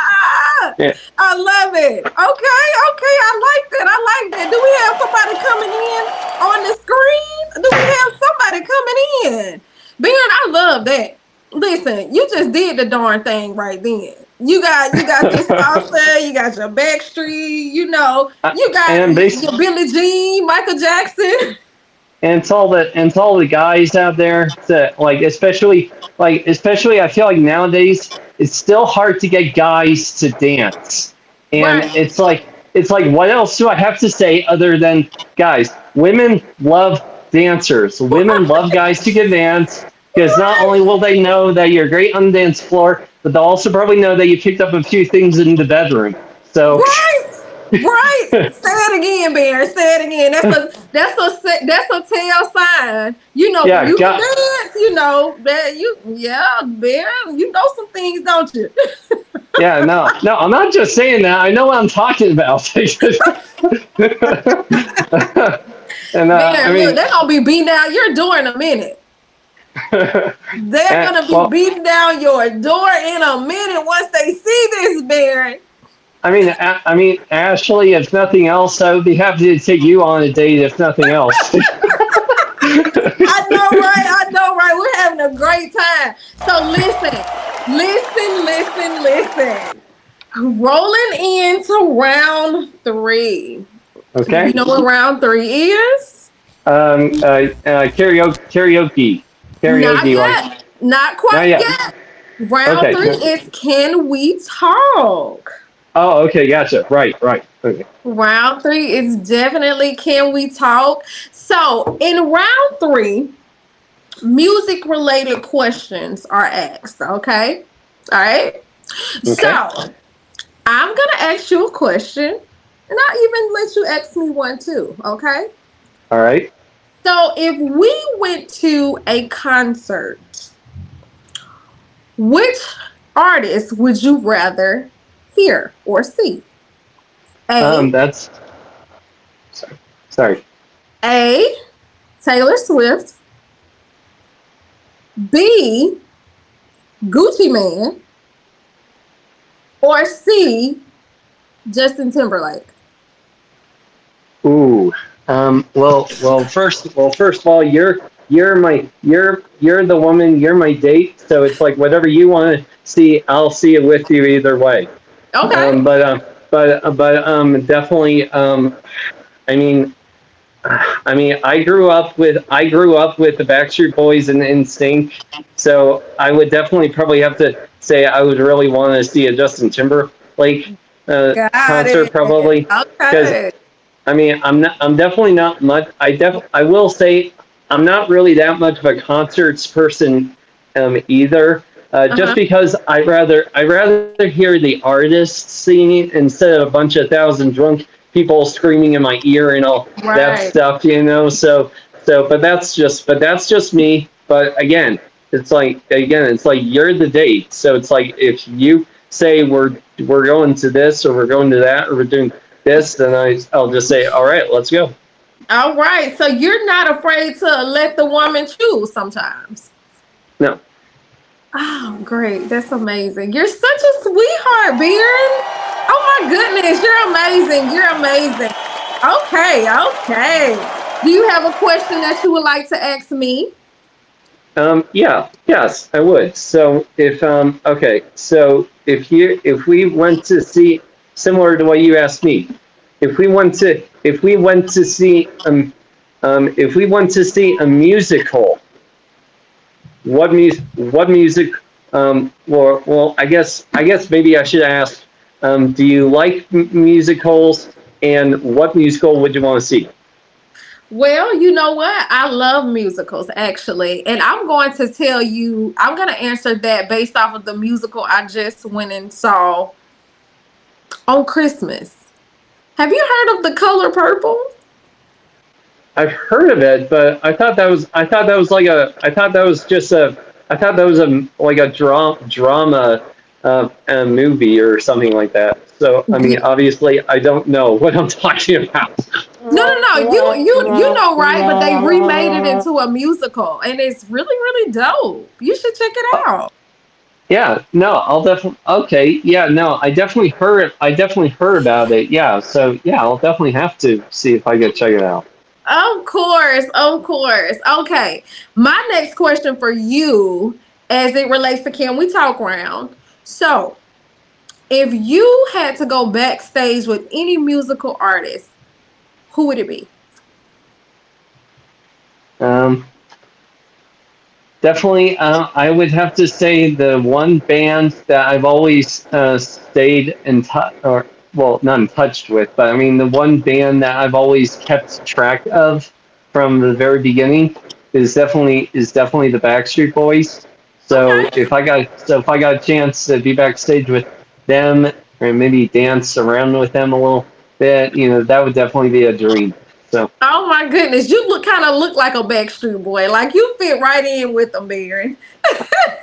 Yeah. I love it. Okay, okay. I like that. I like that. Do we have somebody coming in on the screen? Do we have somebody coming in? Baron, I love that. Listen, you just did the darn thing right then. You got you got this [laughs] salsa, you got your Backstreet, you know, you got and your Billie Jean, Michael Jackson. and it's all the and it's all the guys out there that like especially like especially I feel like nowadays it's still hard to get guys to dance. And Right. it's like it's like what else do I have to say other than guys, women love dancers. Women love guys to get dance Because not only will they know that you're great on the dance floor, but they'll also probably know that you picked up a few things in the bedroom. So Right. Right. [laughs] Say it again, Bear. Say it again. That's a that's a that's a tell sign. You know, Yeah, you got- can dance. You know that you yeah, Bear. You know some things, don't you? [laughs] yeah, no, no, I'm not just saying that. I know what I'm talking about. [laughs] and uh, Bear, I mean, look, they're gonna be beating down your door in a minute. [laughs] They're gonna be well- beating down your door in a minute once they see this, Bear. I mean, A- I mean, Ashley. If nothing else, I would be happy to take you on a date. If nothing else. [laughs] [laughs] I know, right? I know, right? We're having a great time. So listen, listen, listen, listen. Rolling into round three. Okay. You know what round three is? Um, uh, uh, karaoke, karaoke, karaoke. Not yet. Like, Not quite Not yet. yet. Round Okay. three is can we talk? oh, okay, gotcha. Right, right. Okay. Round three is definitely can we talk? So in round three, music related questions are asked. Okay. All right. Okay. So I'm gonna ask you a question, and I'll even let you ask me one too. Okay. All right. So if we went to a concert, which artist would you rather hear or see? A, Um, that's. Sorry. Sorry. A. Taylor Swift. B. Gucci Mane. Or C. Justin Timberlake. Ooh. Um. Well. Well. First. Well. First of all, you're you're my you're you're the woman. You're my date. So it's like whatever you want to see, I'll see it with you either way. Okay. Um, but um, but uh, but um, definitely um, I mean, I mean, I grew up with I grew up with the Backstreet Boys and NSYNC, so I would definitely probably have to say I would really want to see a Justin Timberlake uh, Got concert it. probably Okay. I mean, I'm not. I'm definitely not much. I def. I will say, I'm not really that much of a concerts person, um, either. Uh, Uh-huh. Just because I rather I rather hear the artist singing instead of a bunch of thousand drunk people screaming in my ear and all Right. that stuff, you know. So so, but that's just but that's just me. But again, it's like again, it's like you're the date. So it's like if you say we're we're going to this or we're going to that or we're doing this, then I I'll just say, all right, let's go. All right. So you're not afraid to let the woman choose sometimes. No. Oh, great. That's amazing. You're such a sweetheart, Baron. Oh my goodness. You're amazing. You're amazing. Okay, okay. Do you have a question that you would like to ask me? Um, yeah, yes, I would. So if um, okay, so if you if we went to see similar to what you asked me, if we want to if we went to see um, um if we want to see a musical, what music what music um well well I guess I guess maybe I should ask um do you like m- musicals and what musical would you want to see? Well, you know what? I love musicals actually. And I'm going to tell you, I'm going to answer that based off of the musical I just went and saw on Christmas. Have you heard of The Color Purple? I've heard of it, but I thought that was I thought that was like a I thought that was just a I thought that was a like a drama drama uh, a movie or something like that. So I mean, obviously, I don't know [laughs] what I'm talking about. No, no, no. You you you know right, but they remade it into a musical and it's really really dope. You should check it out. Yeah, no, I'll definitely. Okay, yeah, no, I definitely heard. I definitely heard about it. Yeah, so yeah, I'll definitely have to see if I can check it out. Of course, of course. Okay. My next question for you as it relates to Can We Talk Round. So, if you had to go backstage with any musical artist, who would it be? Um, definitely, uh, I would have to say the one band that I've always uh, stayed in touch, or well, not in touch with, but I mean the one band that I've always kept track of from the very beginning is definitely is definitely the Backstreet Boys. So if I got so if I got a chance to be backstage with them or maybe dance around with them a little bit, you know, that would definitely be a dream. So Oh my goodness, you look kind of look like a Backstreet Boy. Like you fit right in with them, Baron.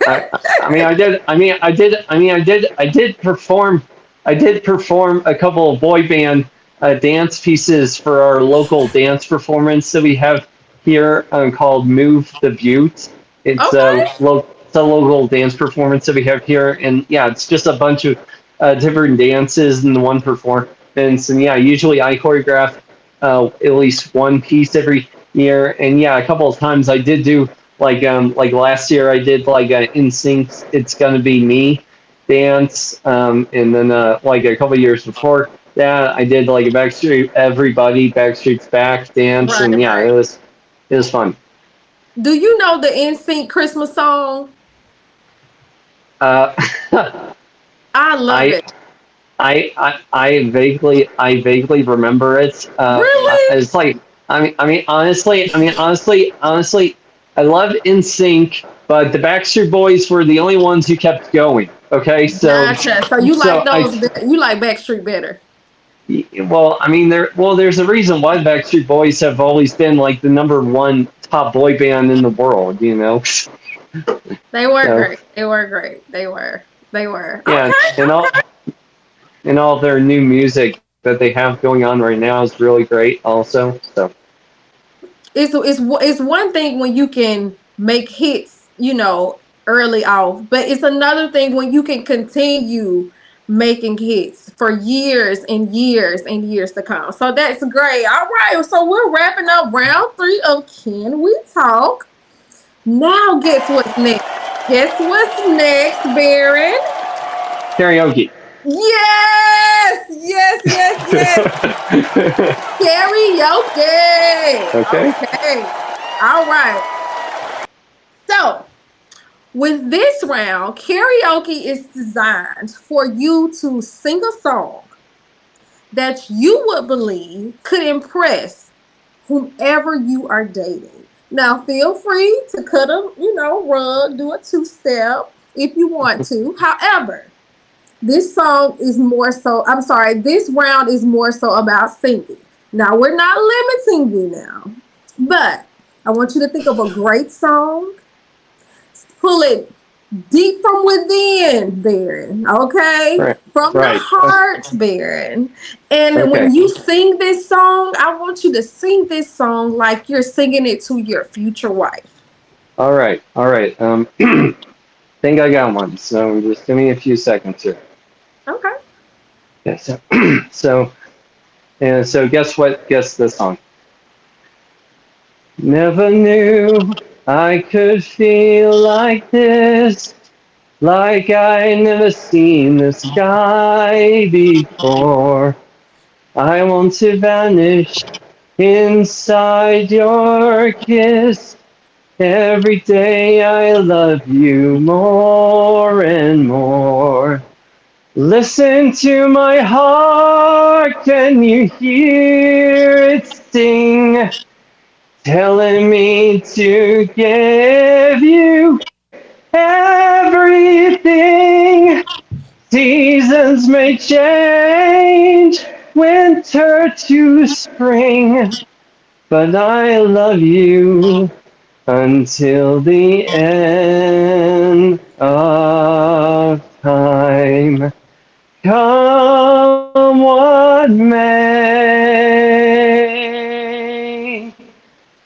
I, I mean, I did. I mean, I did. I mean, I did. I did perform. I did perform a couple of boy band uh, dance pieces for our local dance performance that we have here um, called "Move the Butte." It's Okay. a lo- it's a local dance performance that we have here, and yeah, it's just a bunch of uh, different dances in the one performance. And yeah, usually I choreograph uh, at least one piece every year. And yeah, a couple of times I did do like um like last year I did like a NSYNC it's gonna be me dance. Um and then uh like a couple of years before that I did like a Backstreet Everybody Backstreet's Back dance Right, and yeah, it was it was fun. Do you know the NSYNC Christmas song? Uh [laughs] I love I, it. I, I I vaguely I vaguely remember it. Uh, Really? It's like I mean I mean honestly I mean honestly honestly I love NSYNC, but the Backstreet Boys were the only ones who kept going. Okay, so gotcha. So you so like I- those? be- you like Backstreet better? well, I mean, there. Well, there's a reason why the Backstreet Boys have always been like the number one top boy band in the world. You know. [laughs] They were Yeah. great. They were great. They were. They were. yeah, Okay. and all and all their new music that they have going on right now is really great. Also, so it's it's it's one thing when you can make hits, you know, early off, but it's another thing when you can continue making hits for years and years and years to come. So that's great. All right, so we're wrapping up round three of Can We Talk? Now, guess what's next? Guess what's next, Baron? karaoke. Yes, yes, yes, yes. [laughs] Karaoke. Okay. Okay. All right. So, with this round, karaoke is designed for you to sing a song that you would believe could impress whomever you are dating. Now, feel free to cut a, you know, rug, do a two step if you want to. However, this song is more so, I'm sorry, this round is more so about singing. Now, we're not limiting you now, but I want you to think of a great song, pull it deep from within, Baron, okay? Right, From right. the heart, Baron. And Okay. when you sing this song, I want you to sing this song like you're singing it to your future wife. All right, all right. Um, [clears throat] think I got one. So just give me a few seconds here. Yeah. [clears throat] So, so, and so, guess what? Guess the song. Never knew I could feel like this, like I never seen the sky before. I want to vanish inside your kiss. Every day I love you more and more. Listen to my heart, can you hear it sing? Telling me to give you everything. Seasons may change, winter to spring, but I love you until the end of time. Come what may,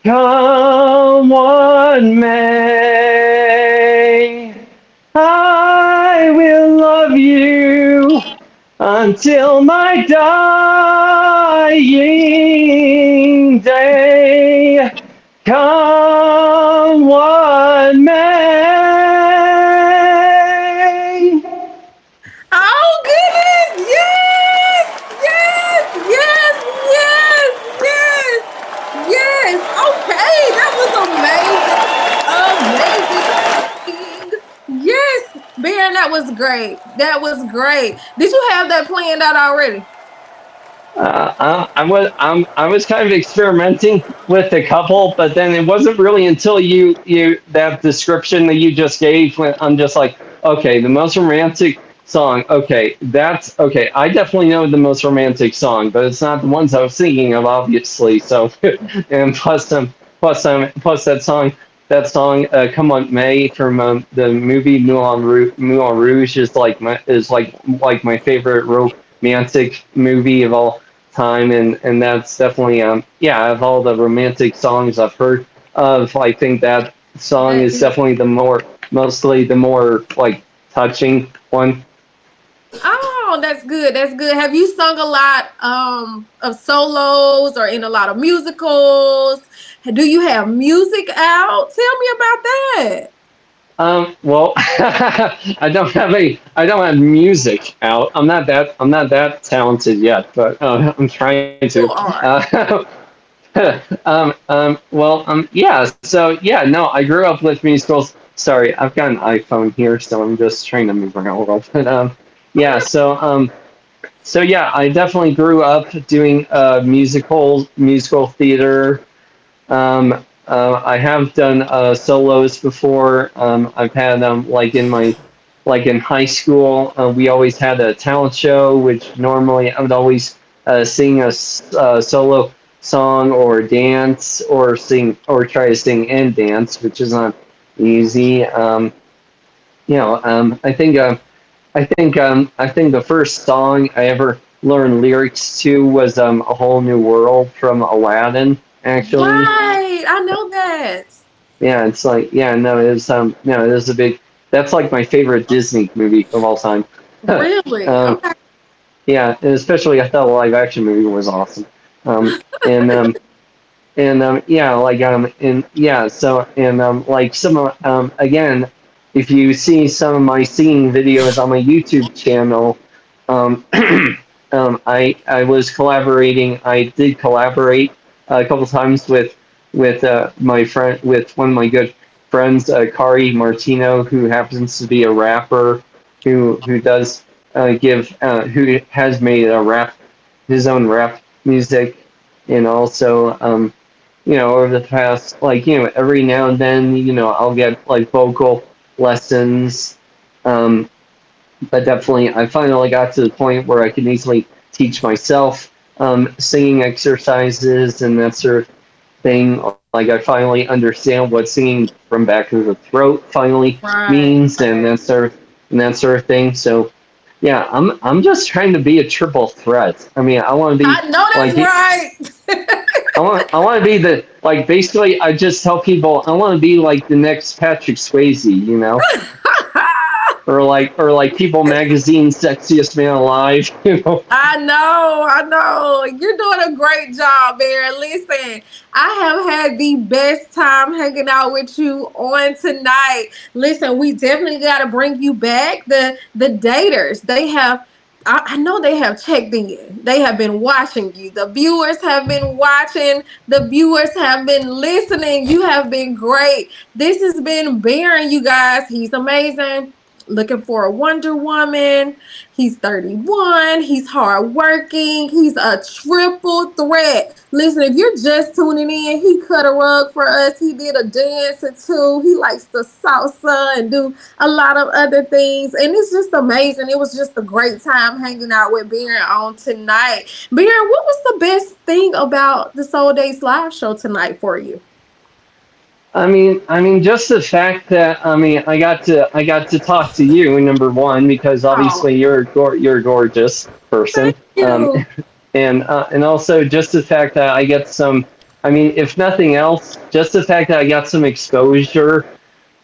come what may, I will love you until my dying day. Come Baron, that was great. That was great. Did you have that planned out already? Uh, I, I was I'm, I was kind of experimenting with a couple, but then it wasn't really until you you that description that you just gave when I'm just like, okay, the most romantic song. Okay, that's okay. I definitely know the most romantic song, but it's not the ones I was thinking of, obviously. So, [laughs] and plus some plus um plus that song that song uh, "Come On May" from um, the movie Moulin Rouge, Moulin Rouge is like my is like like my favorite romantic movie of all time, and and that's definitely um yeah of all the romantic songs I've heard of, I think that song is definitely the more mostly the more like touching one. Oh, that's good. That's good. Have you sung a lot um, of solos or in a lot of musicals? Do you have music out? Tell me about that. Um, well, [laughs] I don't have a, I don't have music out. I'm not that, I'm not that talented yet, but uh, [laughs] I'm trying to. Uh, [laughs] um, um, well, um, yeah. So yeah, no, I grew up with musicals. Sorry, I've got an iPhone here, so I'm just trying to move around a little bit. Um, yeah. So um, so yeah, I definitely grew up doing uh, musical musical theater. Um, uh, I have done uh, solos before. Um, I've had um, like in my like in high school, uh, we always had a talent show, which normally I would always uh, sing a uh, solo song or dance or sing or try to sing and dance, which is not easy. Um, you know, um, I think uh, I think um, I think the first song I ever learned lyrics to was um, "A Whole New World" from Aladdin. Actually, Right, I know that. yeah, it's like yeah, no, it's um, no, it is a big. That's like my favorite Disney movie of all time. [laughs] Really? Um, okay. Yeah, and especially I thought the live action movie was awesome. Um, and um, [laughs] and um, yeah, like um, and yeah, so and um, like some of um, again, if you see some of my singing videos on my YouTube channel, um, [clears throat] um, I I was collaborating. I did collaborate a couple times with with uh, my friend with one of my good friends, uh, Kari Martino, who happens to be a rapper who who does uh, give uh, who has made a rap his own rap music and also um, you know over the past like you know every now and then you know I'll get like vocal lessons um, but definitely I finally got to the point where I can easily teach myself um, singing exercises and that sort of thing like I finally understand what singing from back of the throat finally Right. means and that sort of and that sort of thing so yeah I'm I'm just trying to be a triple threat I mean I want to be I know that's like right. [laughs] I want I want to be the like basically I just tell people I want to be like the next Patrick Swayze, you know, [laughs] or like or like People Magazine sexiest man alive, [laughs] you know. I know, I know. You're doing a great job, Baron. Listen, I have had the best time hanging out with you on tonight. Listen, we definitely got to bring you back. The the daters, they have. I, I know they have checked in. They have been watching you. The viewers have been watching. The viewers have been listening. You have been great. This has been Baron, you guys. He's amazing looking for a Wonder Woman. He's 31. He's hardworking. He's a triple threat. Listen, if you're just tuning in, he cut a rug for us. He did a dance or two. He likes the salsa and do a lot of other things. And it's just amazing. It was just a great time hanging out with Baron on tonight. Baron, what was the best thing about the Soul Dates live show tonight for you? I mean, I mean, just the fact that I mean, I got to I got to talk to you number one because obviously you're a you're a gorgeous person, um, and uh, and also just the fact that I get some. I mean, if nothing else, just the fact that I got some exposure,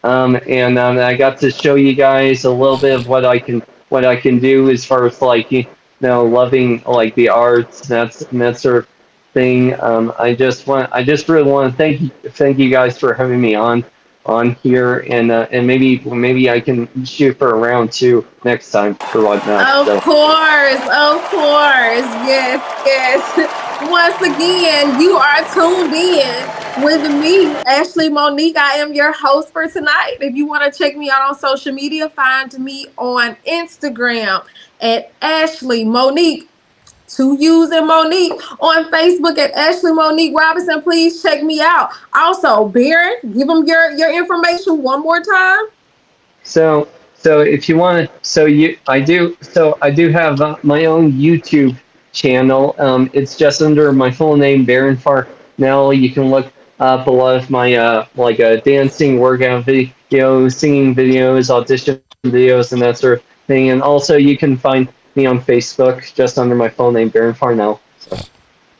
um, and um, I got to show you guys a little bit of what I can what I can do as far as like you know loving like the arts that's and that sort of thing. Um, I just want, I just really want to thank you, thank you guys for having me on, on here, and uh, and maybe maybe I can shoot for a round two next time for whatnot. Of so. course, of course. Yes, yes. [laughs] Once again, you are tuned in with me, Ashley Monique. I am your host for tonight. If you want to check me out on social media, find me on Instagram at Ashley Monique to using Monique on Facebook at Ashley Monique Robinson. Please check me out. Also, Baron, give them your your information one more time. So so if you want to, so you I do so I do have uh, my own YouTube channel. Um, it's just under my full name, Baron Farnell. You can look up a lot of my uh, like uh, dancing workout videos, singing videos, audition videos, and that sort of thing. And also, you can find me on Facebook just under my full name, Baron Farnell. So.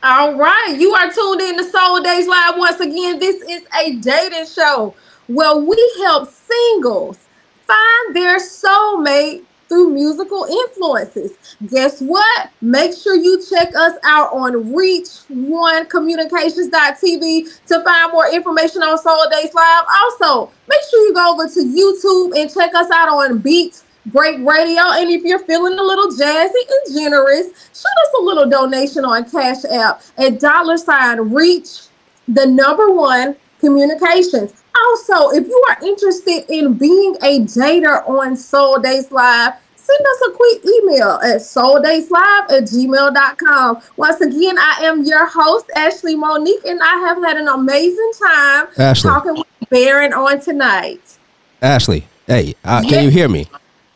All right, you are tuned in to Soul Dates Live once again. This is a dating show where we help singles find their soulmate through musical influences. Guess what? Make sure you check us out on reach1communications.tv to find more information on Soul Dates Live. Also, make sure you go over to YouTube and check us out on Beat Break Radio. And if you're feeling a little jazzy and generous, shoot us a little donation on Cash App at dollar sign reach the number one communications. Also, if you are interested in being a dater on Soul Dates Live, send us a quick email at souldayslive at gmail.com. Once again, I am your host, Ashley Monique, and I have had an amazing time Ashley. talking with Baron on tonight. Ashley, hey, uh, can you hear me?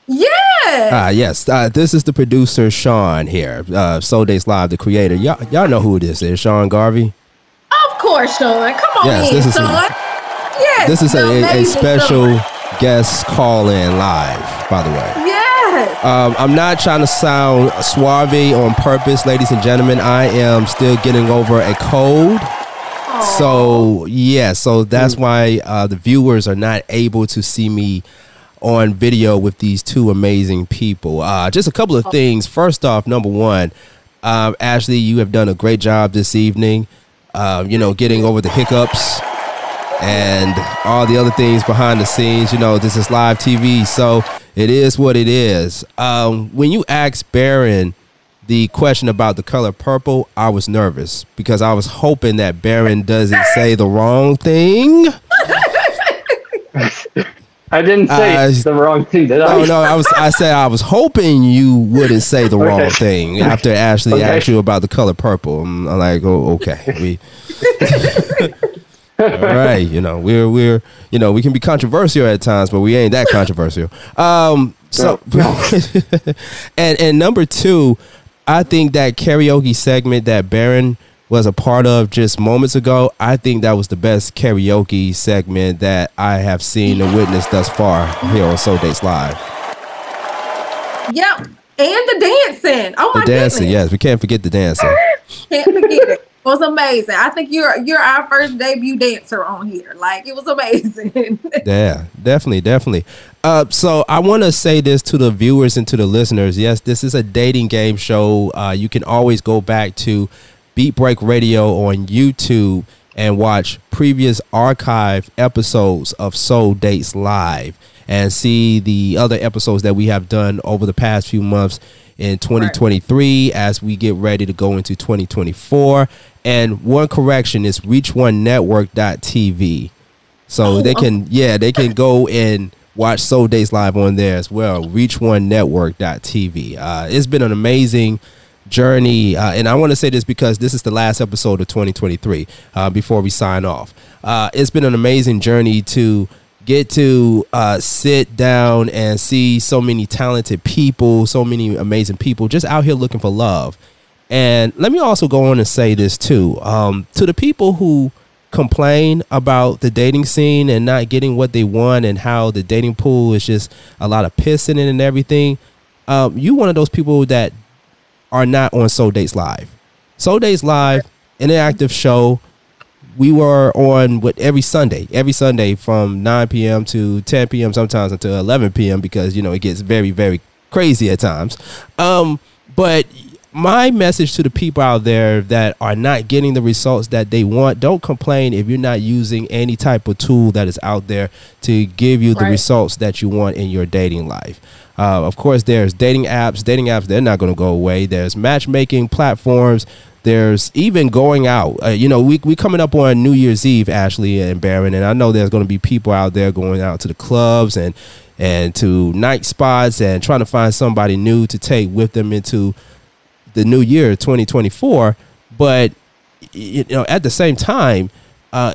Yeah. Ah, yes. Uh, this is the producer Sean here, uh, Soul Dates Live, the creator. Y'all, y'all know who this is, Sean Garvey. Of course, Sean. Come on Yes, in, this is a- Sean. yes. This is the a, a special guest call in live, by the way. Yes. Um, I'm not trying to sound suave on purpose, ladies and gentlemen. I am still getting over a cold. So, yeah, so that's why uh, the viewers are not able to see me on video with these two amazing people. Uh, just a couple of things. First off, number one, um, Ashley, you have done a great job this evening. Uh, you know, getting over the hiccups and all the other things behind the scenes. You know, this is live TV, so it is what it is. Um, when you asked Baron the question about the color purple, I was nervous because I was hoping that Baron doesn't say the wrong thing. [laughs] I didn't say Uh, the wrong thing, did I? No, no, I was. I said I was hoping you wouldn't say the wrong thing after Ashley Okay. asked you about the color purple. I'm, I'm like, oh, okay, we. [laughs] All right, you know we're we're you know we can be controversial at times, but we ain't that controversial. Um, so [laughs] and and number two, I think that karaoke segment that Baron was a part of just moments ago, I think that was the best karaoke segment that I have seen and witnessed thus far here on Soul Dates Live. Yep. And the dancing. Oh my The dancing, goodness. yes, we can't forget the dancing. Can't forget it. It was amazing. I think you're you're our first debut dancer on here. Like it was amazing. [laughs] Yeah, definitely, definitely. Uh, so I want to say this to the viewers and to the listeners. Yes, this is a dating game show. Uh, you can always go back to Beat Break Radio on YouTube and watch previous archive episodes of Soul Dates Live and see the other episodes that we have done over the past few months in 2023 as we get ready to go into 2024. And one correction is reach1network.tv. So Oh, they oh. can, yeah, they can go and watch Soul Dates Live on there as well. Reach1network.tv. Uh, it's been an amazing journey. Uh, and I want to say this because this is the last episode of 2023 uh, before we sign off. Uh, it's been an amazing journey to get to uh, sit down and see so many talented people, so many amazing people just out here looking for love. And let me also go on and say this too um, to the people who complain about the dating scene and not getting what they want and how the dating pool is just a lot of pissing in and everything. Um, you one of those people that are not on Soul Dates Live. Soul Dates Live, interactive show. We were on what every Sunday, every Sunday from 9 p.m. to 10 p.m. sometimes until 11 p.m. because you know it gets very very crazy at times. Um, but my message to the people out there that are not getting the results that they want, don't complain if you're not using any type of tool that is out there to give you the Right. results that you want in your dating life. Uh, of course, there's dating apps. Dating apps, they're not going to go away. There's matchmaking platforms. There's even going out. Uh, you know, we we coming up on New Year's Eve, Ashley and Baron, and I know there's going to be people out there going out to the clubs and and to night spots and trying to find somebody new to take with them into the new year 2024 but you know at the same time uh,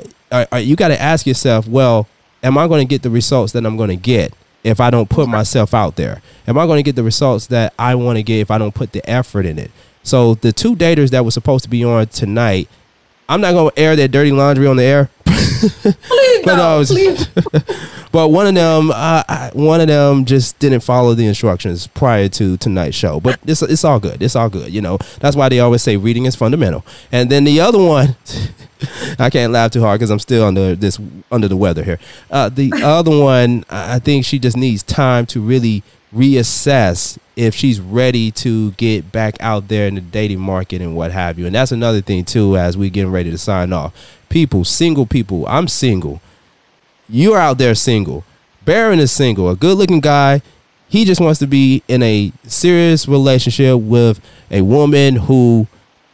you got to ask yourself well am i going to get the results that i'm going to get if i don't put myself out there? Am i going to get the results that i want to get if i don't put the effort in it? So the two daters that were supposed to be on tonight i'm not going to air their dirty laundry on the air but, uh, please. [laughs] but one of them, uh, one of them just didn't follow the instructions prior to tonight's show. But it's it's all good. It's all good. You know that's why they always say reading is fundamental. And then the other one, [laughs] I can't laugh too hard because I'm still under this under the weather here. Uh, the other one, I think she just needs time to really reassess if she's ready to get back out there in the dating market and what have you. And that's another thing too as we getting ready to sign off. People, single people, I'm single. You're out there single. Baron is single, a good looking guy. He just wants to be in a serious relationship with a woman who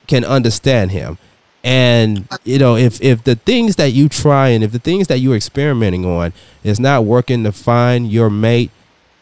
can understand him. And you know, if if the things that you try and if the things that you're experimenting on is not working to find your mate,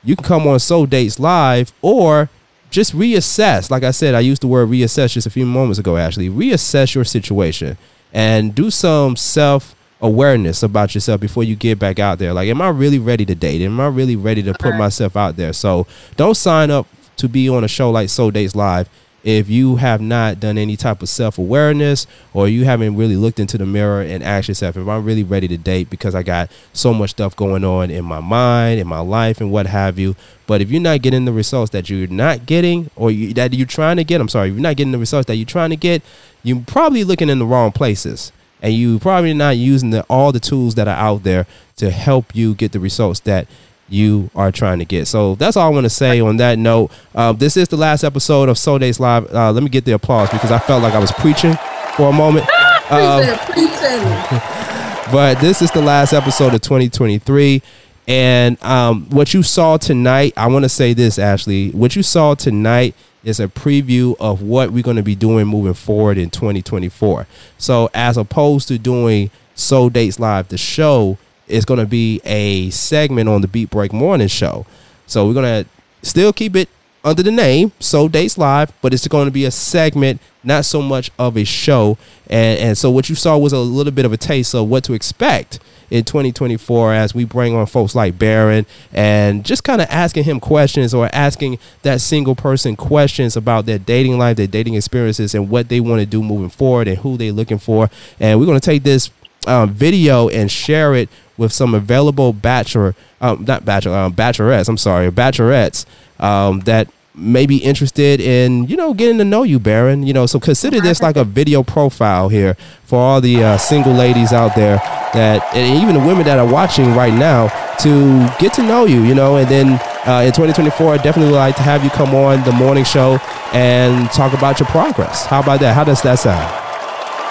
you can come on Soul Dates Live or just reassess. Like I said, I used the word reassess just a few moments ago, actually. Reassess your situation and do some self awareness about yourself before you get back out there. Like, am I really ready to date? Am I really ready to put myself out there? So don't sign up to be on a show like Soul Dates Live if you have not done any type of self awareness or you haven't really looked into the mirror and asked yourself, if I'm really ready to date because I got so much stuff going on in my mind, in my life, and what have you. But if you're not getting the results that you're not getting or you, that you're trying to get, I'm sorry, if you're not getting the results that you're trying to get, you're probably looking in the wrong places. And you're probably not using the, all the tools that are out there to help you get the results that you are trying to get. So that's all I want to say on that note. Uh, this is the last episode of Soul Dates Live. Uh, let me get the applause because I felt like I was preaching for a moment. [laughs] Um, preaching, [laughs] but this is the last episode of 2023. And um, what you saw tonight, I want to say this, Ashley. What you saw tonight is a preview of what we're going to be doing moving forward in 2024. So, as opposed to doing Soul Dates Live, the show, is going to be a segment on the Beat Break Morning Show. So we're going to still keep it under the name Soul Dates Live, but it's going to be a segment, not so much of a show. And and so what you saw was a little bit of a taste of what to expect in 2024 as we bring on folks like Baron and just kind of asking him questions or asking that single person questions about their dating life, their dating experiences, and what they want to do moving forward and who they're looking for. And we're going to take this um, video and share it with some available bachelor, um, not bachelor, um, bachelorettes. I'm sorry, bachelorettes um, that may be interested in you know getting to know you, Baron. You know, so consider this like a video profile here for all the uh, single ladies out there that, and even the women that are watching right now to get to know you. You know, and then uh, in 2024, I definitely would like to have you come on the morning show and talk about your progress. How about that? How does that sound?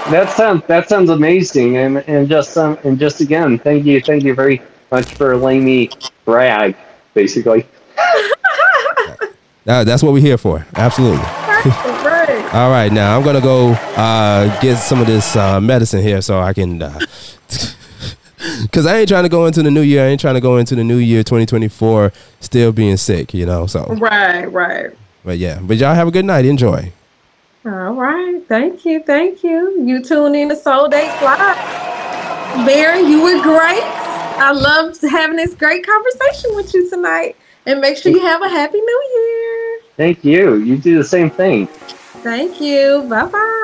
That sounds that sounds amazing, and and just um, and just again, thank you, thank you very much for letting me brag, basically. Uh, that's what we're here for. Absolutely. [laughs] All right, now I'm gonna go uh, get some of this uh, medicine here so I can. [laughs] Cause I ain't trying to go into the new year. I ain't trying to go into the new year 2024 still being sick, you know. So right, right. But yeah, but y'all have a good night. Enjoy. All right. Thank you. Thank you. You tuned in to Soul Dates Live. Baron, you were great. I loved having this great conversation with you tonight. And make sure you have a happy new year. Thank you. You do the same thing. Thank you. Bye bye.